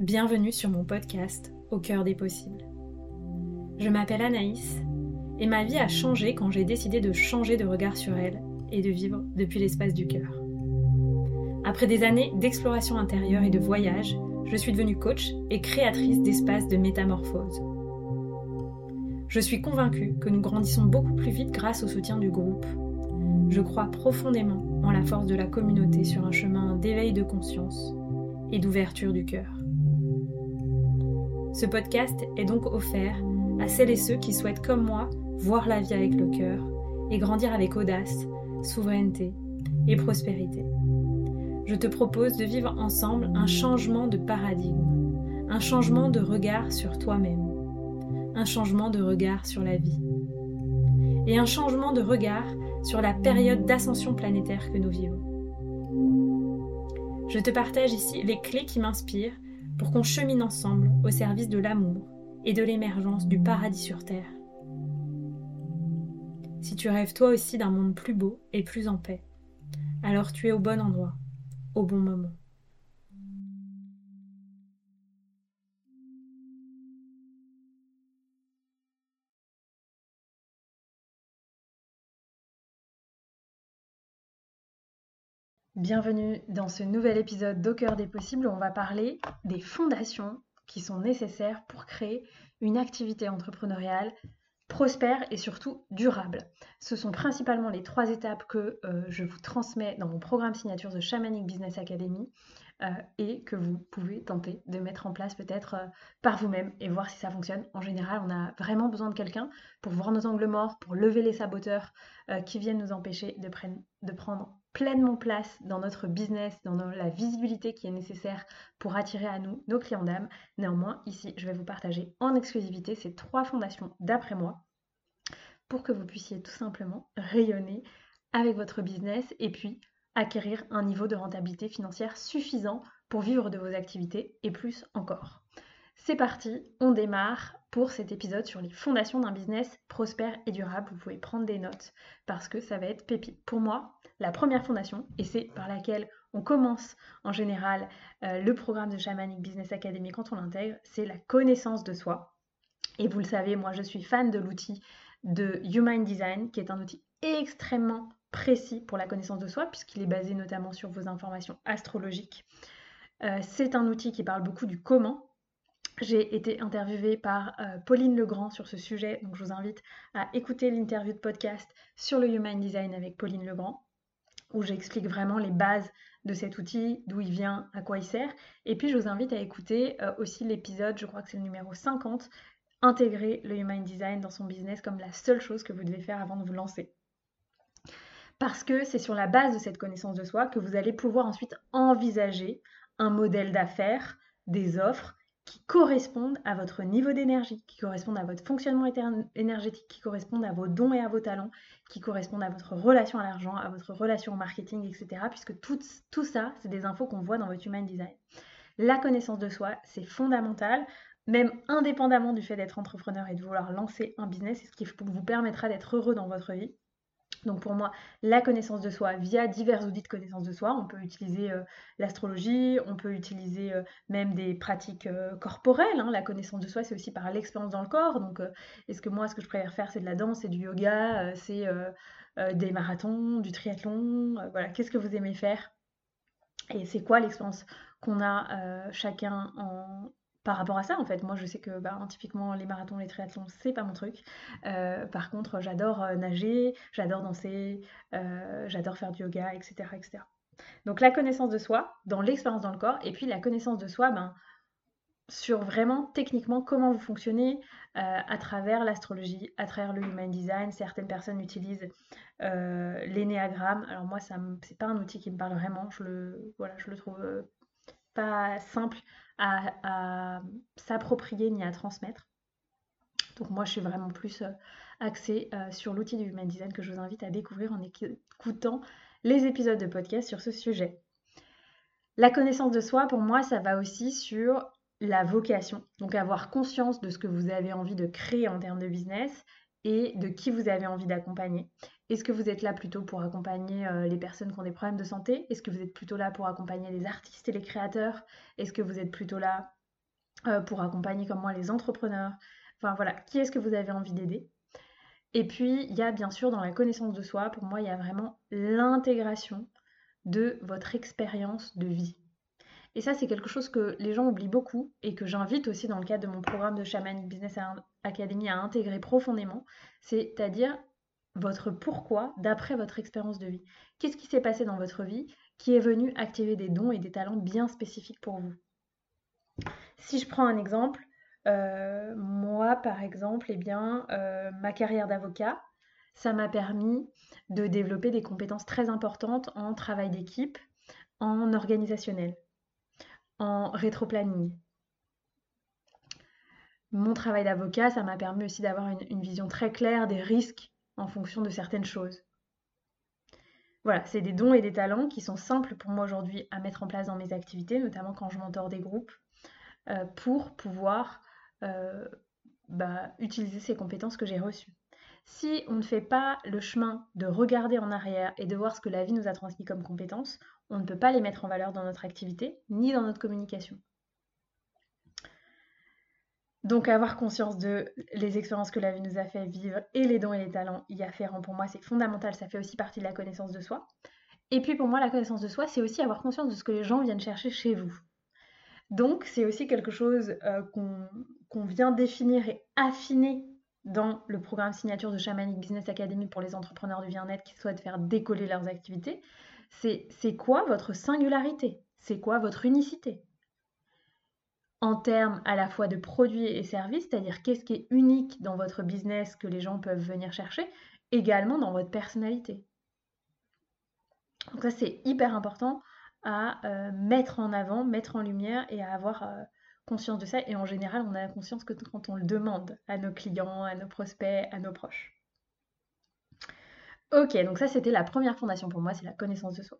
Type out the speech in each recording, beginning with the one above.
Bienvenue sur mon podcast Au cœur des possibles. Je m'appelle Anaïs et ma vie a changé quand j'ai décidé de changer de regard sur elle et de vivre depuis l'espace du cœur. Après des années d'exploration intérieure et de voyage, je suis devenue coach et créatrice d'espaces de métamorphose. Je suis convaincue que nous grandissons beaucoup plus vite grâce au soutien du groupe. Je crois profondément en la force de la communauté sur un chemin d'éveil de conscience et d'ouverture du cœur. Ce podcast est donc offert à celles et ceux qui souhaitent comme moi voir la vie avec le cœur et grandir avec audace, souveraineté et prospérité. Je te propose de vivre ensemble un changement de paradigme, un changement de regard sur toi-même un changement de regard sur la vie et un changement de regard sur la période d'ascension planétaire que nous vivons. Je te partage ici les clés qui m'inspirent pour qu'on chemine ensemble au service de l'amour et de l'émergence du paradis sur Terre. Si tu rêves toi aussi d'un monde plus beau et plus en paix, alors tu es au bon endroit, au bon moment. Bienvenue dans ce nouvel épisode d'Au des possibles où on va parler des fondations qui sont nécessaires pour créer une activité entrepreneuriale prospère et surtout durable. Ce sont principalement les trois étapes que euh, je vous transmets dans mon programme signature de Shamanic Business Academy euh, et que vous pouvez tenter de mettre en place peut-être euh, par vous-même et voir si ça fonctionne. En général, on a vraiment besoin de quelqu'un pour voir nos angles morts, pour lever les saboteurs qui viennent nous empêcher de, de prendre pleinement place dans notre business, dans la visibilité qui est nécessaire pour attirer à nous nos clients d'âme. Néanmoins, ici, je vais vous partager en exclusivité ces trois fondations d'après moi pour que vous puissiez tout simplement rayonner avec votre business et puis acquérir un niveau de rentabilité financière suffisant pour vivre de vos activités et plus encore. C'est parti, on démarre pour cet épisode sur les fondations d'un business prospère et durable. Vous pouvez prendre des notes parce que ça va être pépite. Pour moi, la première fondation, et c'est par laquelle on commence en général euh, le programme de Shamanic Business Academy quand on l'intègre, c'est la connaissance de soi. Et vous le savez, moi je suis fan de l'outil de Human Design, qui est un outil extrêmement précis pour la connaissance de soi, puisqu'il est basé notamment sur vos informations astrologiques. Euh, c'est un outil qui parle beaucoup du comment, j'ai été interviewée par euh, Pauline Legrand sur ce sujet, donc je vous invite à écouter l'interview de podcast sur le Human Design avec Pauline Legrand où j'explique vraiment les bases de cet outil, d'où il vient, à quoi il sert. Et puis je vous invite à écouter euh, aussi l'épisode, je crois que c'est le numéro 50, intégrer le Human Design dans son business comme la seule chose que vous devez faire avant de vous lancer. Parce que c'est sur la base de cette connaissance de soi que vous allez pouvoir ensuite envisager un modèle d'affaires, des offres qui correspondent à votre niveau d'énergie, qui correspondent à votre fonctionnement énergétique, qui correspondent à vos dons et à vos talents, qui correspondent à votre relation à l'argent, à votre relation au marketing, etc. Puisque tout, ça, c'est des infos qu'on voit dans votre Human Design. La connaissance de soi, c'est fondamental, même indépendamment du fait d'être entrepreneur et de vouloir lancer un business, c'est ce qui vous permettra d'être heureux dans votre vie. Donc pour moi, la connaissance de soi via divers outils de connaissance de soi, on peut utiliser euh, l'astrologie, on peut utiliser euh, même des pratiques euh, corporelles. Hein. La connaissance de soi, c'est aussi par l'expérience dans le corps. Donc est-ce que moi, ce que je préfère faire, c'est de la danse, c'est du yoga, c'est des marathons, du triathlon Voilà, qu'est-ce que vous aimez faire? Et c'est quoi l'expérience qu'on a chacun en, par rapport à ça en fait. Moi je sais que bah, typiquement les marathons, les triathlons, c'est pas mon truc. Euh, par contre j'adore euh, nager, j'adore danser, euh, j'adore faire du yoga, etc., etc. Donc la connaissance de soi dans l'expérience dans le corps et puis la connaissance de soi ben, sur vraiment techniquement comment vous fonctionnez à travers l'astrologie, à travers le human design. Certaines personnes utilisent l'énéagramme. Alors moi c'est pas un outil qui me parle vraiment. Je le voilà je le trouve pas simple à, s'approprier ni à transmettre. Donc moi je suis vraiment plus euh, axée euh, sur l'outil du Human Design que je vous invite à découvrir en écoutant les épisodes de podcast sur ce sujet. La connaissance de soi, pour moi, ça va aussi sur la vocation. Donc avoir conscience de ce que vous avez envie de créer en termes de business et de qui vous avez envie d'accompagner. Est-ce que vous êtes là plutôt pour accompagner euh, les personnes qui ont des problèmes de santé? Est-ce que vous êtes plutôt là pour accompagner les artistes et les créateurs? Est-ce que vous êtes plutôt là euh, pour accompagner comme moi les entrepreneurs? Enfin voilà, qui est-ce que vous avez envie d'aider? Et puis, il y a bien sûr dans la connaissance de soi, pour moi, il y a vraiment l'intégration de votre expérience de vie. Et ça, c'est quelque chose que les gens oublient beaucoup et que j'invite aussi dans le cadre de mon programme de Shaman Business Academy à intégrer profondément, c'est-à-dire votre pourquoi d'après votre expérience de vie. Qu'est-ce qui s'est passé dans votre vie qui est venu activer des dons et des talents bien spécifiques pour vous? Si je prends un exemple, euh, moi par exemple, eh bien, euh, ma carrière d'avocat, ça m'a permis de développer des compétences très importantes en travail d'équipe, en organisationnel, en rétroplanning. Mon travail d'avocat, ça m'a permis aussi d'avoir une, vision très claire des risques en fonction de certaines choses. Voilà, c'est des dons et des talents qui sont simples pour moi aujourd'hui à mettre en place dans mes activités, notamment quand je m'entends des groupes, euh, pour pouvoir euh, bah, utiliser ces compétences que j'ai reçues. Si on ne fait pas le chemin de regarder en arrière et de voir ce que la vie nous a transmis comme compétences, on ne peut pas les mettre en valeur dans notre activité ni dans notre communication. Donc avoir conscience de les expériences que la vie nous a fait vivre et les dons et les talents y afférents, pour moi, c'est fondamental, ça fait aussi partie de la connaissance de soi. Et puis pour moi, la connaissance de soi, c'est aussi avoir conscience de ce que les gens viennent chercher chez vous. Donc c'est aussi quelque chose euh, qu'on vient définir et affiner dans le programme signature de Shamanic Business Academy pour les entrepreneurs du bien-être qui souhaitent faire décoller leurs activités. C'est quoi votre singularité? C'est quoi votre unicité? En termes à la fois de produits et services, c'est-à-dire qu'est-ce qui est unique dans votre business que les gens peuvent venir chercher, également dans votre personnalité. Donc ça c'est hyper important à euh, mettre en avant, mettre en lumière et à avoir euh, conscience de ça. Et en général, on a conscience que quand on le demande à nos clients, à nos prospects, à nos proches. Ok, donc ça c'était la première fondation pour moi, c'est la connaissance de soi.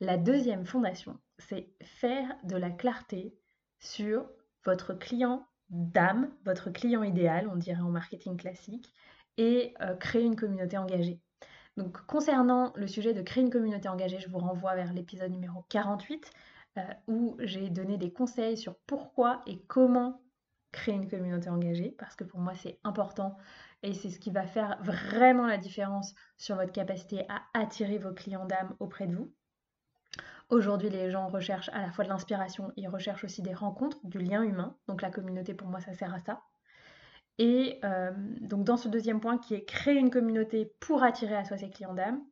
La deuxième fondation, c'est faire de la clarté sur votre client d'âme, votre client idéal, on dirait en marketing classique, et euh, créer une communauté engagée. Donc concernant le sujet de créer une communauté engagée, je vous renvoie vers l'épisode numéro 48 euh, où j'ai donné des conseils sur pourquoi et comment créer une communauté engagée, parce que pour moi c'est important et c'est ce qui va faire vraiment la différence sur votre capacité à attirer vos clients d'âme auprès de vous. Aujourd'hui, les gens recherchent à la fois de l'inspiration, ils recherchent aussi des rencontres, du lien humain. Donc la communauté, pour moi, ça sert à ça. Et euh, donc dans ce deuxième point qui est créer une communauté pour attirer à soi ses clients d'âme,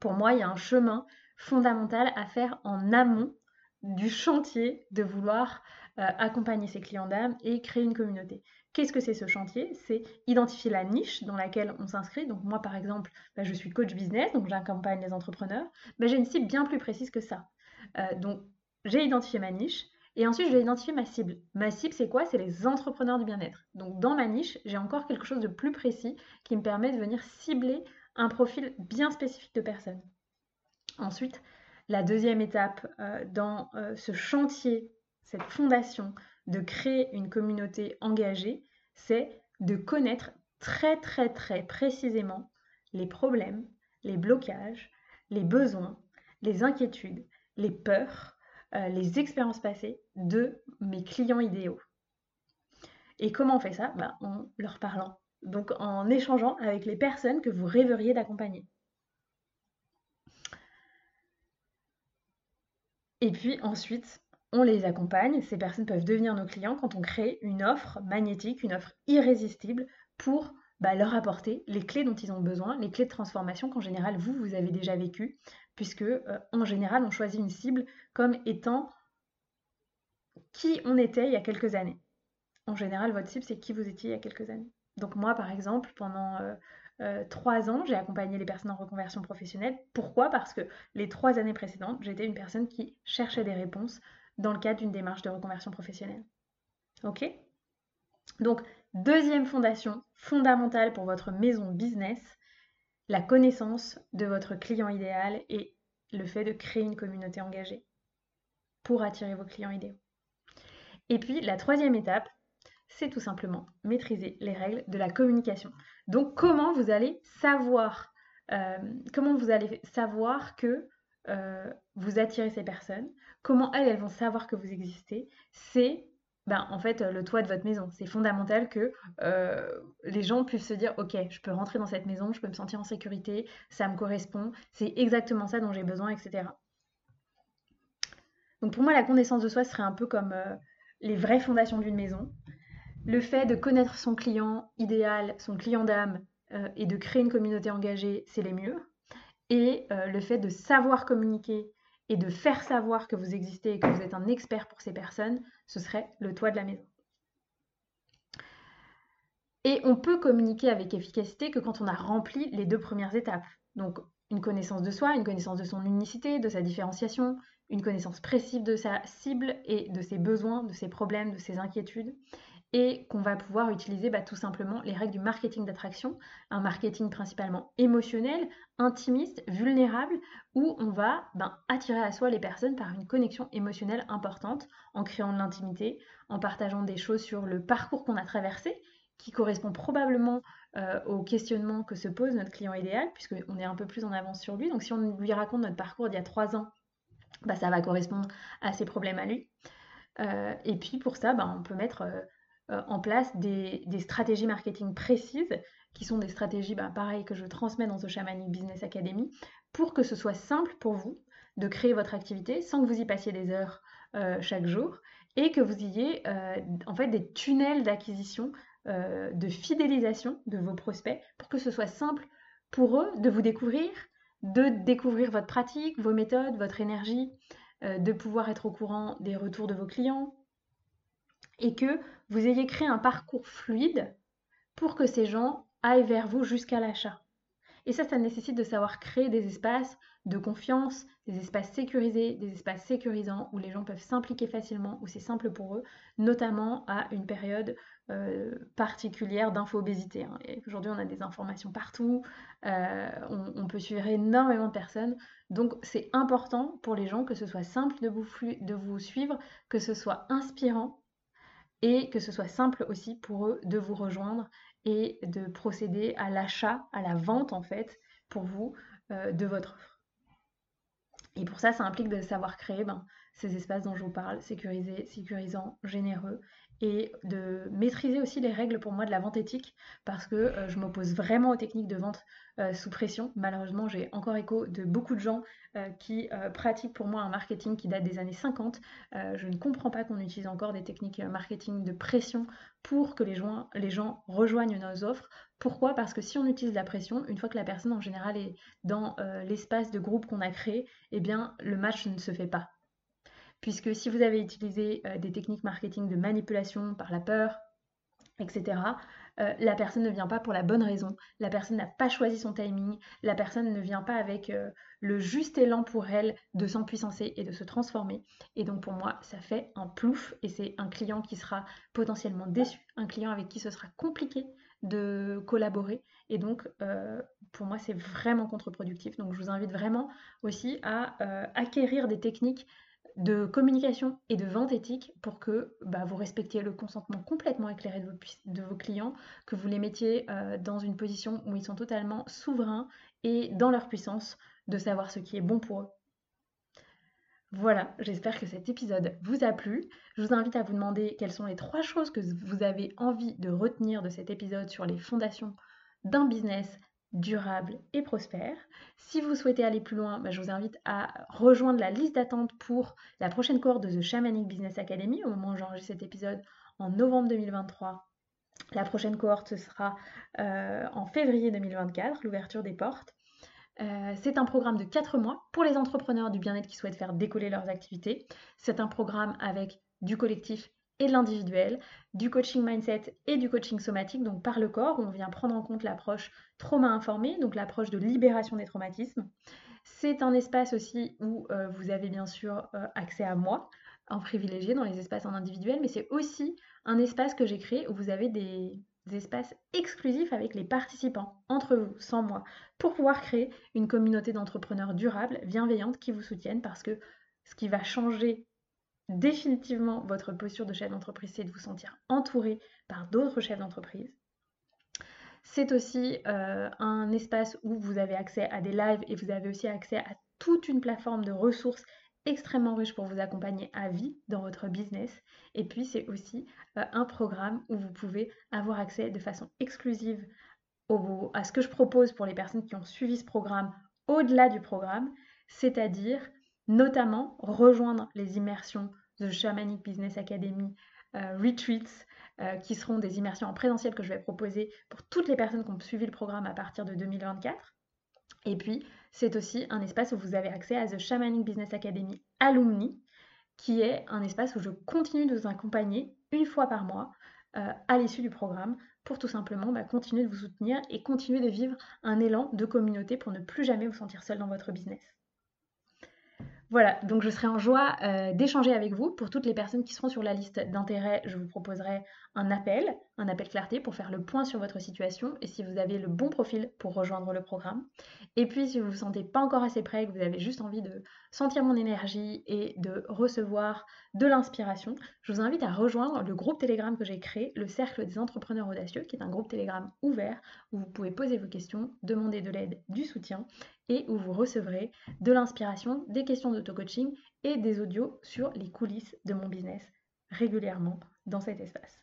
pour moi, il y a un chemin fondamental à faire en amont du chantier de vouloir euh, accompagner ses clients d'âme et créer une communauté. Qu'est-ce que c'est ce chantier? C'est identifier la niche dans laquelle on s'inscrit. Donc moi, par exemple, bah, je suis coach business, donc j'accompagne les entrepreneurs. Bah, j'ai une cible bien plus précise que ça. Euh, donc j'ai identifié ma niche. Et ensuite, je vais identifier ma cible. Ma cible, c'est quoi? C'est les entrepreneurs du bien-être. Donc, dans ma niche, j'ai encore quelque chose de plus précis qui me permet de venir cibler un profil bien spécifique de personnes. Ensuite, la deuxième étape euh, dans euh, ce chantier, cette fondation de créer une communauté engagée, c'est de connaître très très très précisément les problèmes, les blocages, les besoins, les inquiétudes, les peurs, euh, les expériences passées de mes clients idéaux. Et comment on fait ça? Bah, En leur parlant, donc en échangeant avec les personnes que vous rêveriez d'accompagner. Et puis ensuite, on les accompagne. Ces personnes peuvent devenir nos clients quand on crée une offre magnétique, une offre irrésistible pour bah, leur apporter les clés dont ils ont besoin, les clés de transformation qu'en général vous, vous avez déjà vécu, puisque euh, en général on choisit une cible comme étant qui on était il y a quelques années. En général, votre cible, c'est qui vous étiez il y a quelques années. Donc moi, par exemple, pendant euh, euh, trois ans, j'ai accompagné les personnes en reconversion professionnelle. Pourquoi? Parce que les trois années précédentes, j'étais une personne qui cherchait des réponses dans le cadre d'une démarche de reconversion professionnelle. Ok? Donc, deuxième fondation fondamentale pour votre maison business, la connaissance de votre client idéal et le fait de créer une communauté engagée pour attirer vos clients idéaux. Et puis, la troisième étape, c'est tout simplement maîtriser les règles de la communication. Donc, comment vous allez savoir, euh, comment vous allez savoir que euh, vous attirez ces personnes, comment elles, vont savoir que vous existez, c'est ben, en fait, le toit de votre maison. C'est fondamental que euh, les gens puissent se dire, OK, je peux rentrer dans cette maison, je peux me sentir en sécurité, ça me correspond, c'est exactement ça dont j'ai besoin, etc. Donc pour moi, la connaissance de soi serait un peu comme euh, les vraies fondations d'une maison. Le fait de connaître son client idéal, son client d'âme, euh, et de créer une communauté engagée, c'est les mieux. Et le fait de savoir communiquer et de faire savoir que vous existez et que vous êtes un expert pour ces personnes, ce serait le toit de la maison. Et on peut communiquer avec efficacité que quand on a rempli les deux premières étapes. Donc une connaissance de soi, une connaissance de son unicité, de sa différenciation, une connaissance précise de sa cible et de ses besoins, de ses problèmes, de ses inquiétudes, et qu'on va pouvoir utiliser bah, tout simplement les règles du marketing d'attraction, un marketing principalement émotionnel, intimiste, vulnérable, où on va ben, attirer à soi les personnes par une connexion émotionnelle importante, en créant de l'intimité, en partageant des choses sur le parcours qu'on a traversé, qui correspond probablement euh, au questionnement que se pose notre client idéal, puisqu'on est un peu plus en avance sur lui. Donc si on lui raconte notre parcours d'il y a trois ans, bah, ça va correspondre à ses problèmes à lui. Euh, et puis pour ça, bah, on peut mettre euh, en place des, stratégies marketing précises, qui sont des stratégies, bah, que je transmets dans The Shamanic Business Academy, pour que ce soit simple pour vous de créer votre activité sans que vous y passiez des heures euh, chaque jour et que vous ayez euh, en fait des tunnels d'acquisition, de fidélisation de vos prospects pour que ce soit simple pour eux de vous découvrir, de découvrir votre pratique, vos méthodes, votre énergie, de pouvoir être au courant des retours de vos clients, et que vous ayez créé un parcours fluide pour que ces gens aillent vers vous jusqu'à l'achat. Et ça, ça nécessite de savoir créer des espaces de confiance, des espaces sécurisés, des espaces sécurisants où les gens peuvent s'impliquer facilement, où c'est simple pour eux, notamment à une période euh, particulière d'infobésité. Hein. Aujourd'hui, on a des informations partout, euh, on, peut suivre énormément de personnes. Donc, c'est important pour les gens que ce soit simple de vous, de vous suivre, que ce soit inspirant et que ce soit simple aussi pour eux de vous rejoindre et de procéder à l'achat, à la vente en fait, pour vous, euh, de votre offre. Et pour ça, ça implique de savoir créer ben, ces espaces dont je vous parle, sécurisés, sécurisants, généreux, et de maîtriser aussi les règles pour moi de la vente éthique parce que euh, je m'oppose vraiment aux techniques de vente euh, sous pression. Malheureusement, j'ai encore écho de beaucoup de gens euh, qui pratiquent pour moi un marketing qui date des années 50. je ne comprends pas qu'on utilise encore des techniques marketing de pression pour que les gens, les gens rejoignent nos offres. Pourquoi? Parce que si on utilise la pression, une fois que la personne en général est dans l'espace de groupe qu'on a créé, eh bien le match ne se fait pas puisque si vous avez utilisé euh, des techniques marketing de manipulation par la peur, etc., euh, la personne ne vient pas pour la bonne raison, la personne n'a pas choisi son timing, la personne ne vient pas avec euh, le juste élan pour elle de s'empuissancer et de se transformer. Et donc pour moi, ça fait un plouf et c'est un client qui sera potentiellement déçu, un client avec qui ce sera compliqué de collaborer. Et donc, pour moi, c'est vraiment contre-productif. Donc, je vous invite vraiment aussi à acquérir des techniques de communication et de vente éthique pour que bah, vous respectiez le consentement complètement éclairé de vos, clients, que vous les mettiez euh, dans une position où ils sont totalement souverains et dans leur puissance de savoir ce qui est bon pour eux. Voilà, j'espère que cet épisode vous a plu. Je vous invite à vous demander quelles sont les trois choses que vous avez envie de retenir de cet épisode sur les fondations d'un business durable et prospère. Si vous souhaitez aller plus loin, bah, je vous invite à rejoindre la liste d'attente pour la prochaine cohorte de The Shamanic Business Academy au moment où j'enregistre cet épisode en novembre 2023. La prochaine cohorte sera euh, en février 2024, l'ouverture des portes. Euh, c'est un programme de 4 mois pour les entrepreneurs du bien-être qui souhaitent faire décoller leurs activités. C'est un programme avec du collectif et de l'individuel, du coaching mindset et du coaching somatique, donc par le corps, où on vient prendre en compte l'approche trauma informé, donc l'approche de libération des traumatismes. C'est un espace aussi où euh, vous avez bien sûr euh, accès à moi en privilégié dans les espaces en individuel, mais c'est aussi un espace que j'ai créé où vous avez des, des espaces exclusifs avec les participants, entre vous, sans moi, pour pouvoir créer une communauté d'entrepreneurs durables, bienveillantes, qui vous soutiennent, parce que ce qui va changer définitivement votre posture de chef d'entreprise, c'est de vous sentir entouré par d'autres chefs d'entreprise. C'est aussi euh, un espace où vous avez accès à des lives et vous avez aussi accès à toute une plateforme de ressources extrêmement riche pour vous accompagner à vie dans votre business. Et puis c'est aussi euh, un programme où vous pouvez avoir accès de façon exclusive à ce que je propose pour les personnes qui ont suivi ce programme au-delà du programme, c'est-à-dire notamment rejoindre les immersions de Shamanic Business Academy, euh, retreats, euh, qui seront des immersions en présentiel que je vais proposer pour toutes les personnes qui ont suivi le programme à partir de 2024. Et puis, c'est aussi un espace où vous avez accès à The Shamanic Business Academy Alumni, qui est un espace où je continue de vous accompagner une fois par mois euh, à l'issue du programme pour tout simplement bah, continuer de vous soutenir et continuer de vivre un élan de communauté pour ne plus jamais vous sentir seul dans votre business. Voilà, donc je serai en joie euh, d'échanger avec vous. Pour toutes les personnes qui seront sur la liste d'intérêt, je vous proposerai un appel, un appel clarté pour faire le point sur votre situation et si vous avez le bon profil pour rejoindre le programme. Et puis si vous ne vous sentez pas encore assez prêt, que vous avez juste envie de sentir mon énergie et de recevoir de l'inspiration, je vous invite à rejoindre le groupe Telegram que j'ai créé, le Cercle des entrepreneurs audacieux, qui est un groupe Telegram ouvert où vous pouvez poser vos questions, demander de l'aide, du soutien et où vous recevrez de l'inspiration, des questions d'auto-coaching et des audios sur les coulisses de mon business régulièrement dans cet espace.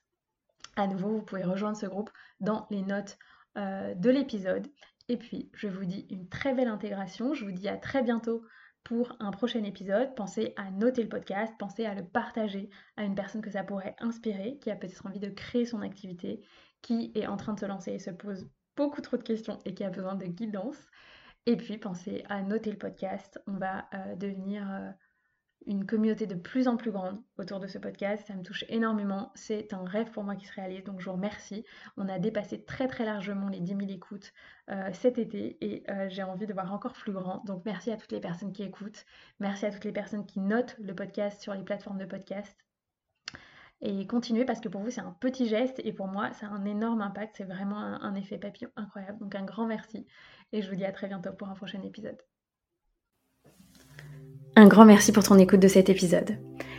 À nouveau, vous pouvez rejoindre ce groupe dans les notes euh, de l'épisode. Et puis, je vous dis une très belle intégration. Je vous dis à très bientôt pour un prochain épisode. Pensez à noter le podcast, pensez à le partager à une personne que ça pourrait inspirer, qui a peut-être envie de créer son activité, qui est en train de se lancer et se pose beaucoup trop de questions et qui a besoin de guidance. Et puis pensez à noter le podcast. On va euh, devenir euh, une communauté de plus en plus grande autour de ce podcast. Ça me touche énormément. C'est un rêve pour moi qui se réalise. Donc je vous remercie. On a dépassé très très largement les 10 000 écoutes euh, cet été et j'ai envie de voir encore plus grand. Donc merci à toutes les personnes qui écoutent. Merci à toutes les personnes qui notent le podcast sur les plateformes de podcast. Et continuez parce que pour vous c'est un petit geste et pour moi ça a un énorme impact. C'est vraiment un, effet papillon incroyable. Donc un grand merci et je vous dis à très bientôt pour un prochain épisode. Un grand merci pour ton écoute de cet épisode.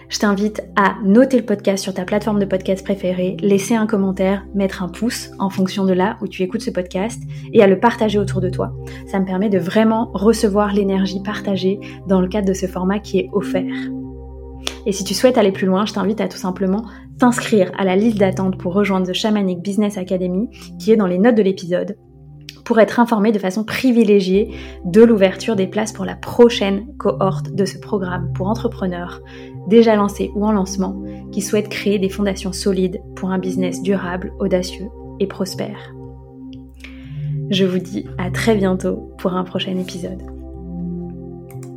Je t'invite à noter le podcast sur ta plateforme de podcast préférée, laisser un commentaire, mettre un pouce en fonction de là où tu écoutes ce podcast et à le partager autour de toi. Ça me permet de vraiment recevoir l'énergie partagée dans le cadre de ce format qui est offert. Et si tu souhaites aller plus loin, je t'invite à tout simplement t'inscrire à la liste d'attente pour rejoindre The Shamanic Business Academy qui est dans les notes de l'épisode pour être informé de façon privilégiée de l'ouverture des places pour la prochaine cohorte de ce programme pour entrepreneurs déjà lancés ou en lancement qui souhaitent créer des fondations solides pour un business durable, audacieux et prospère. Je vous dis à très bientôt pour un prochain épisode.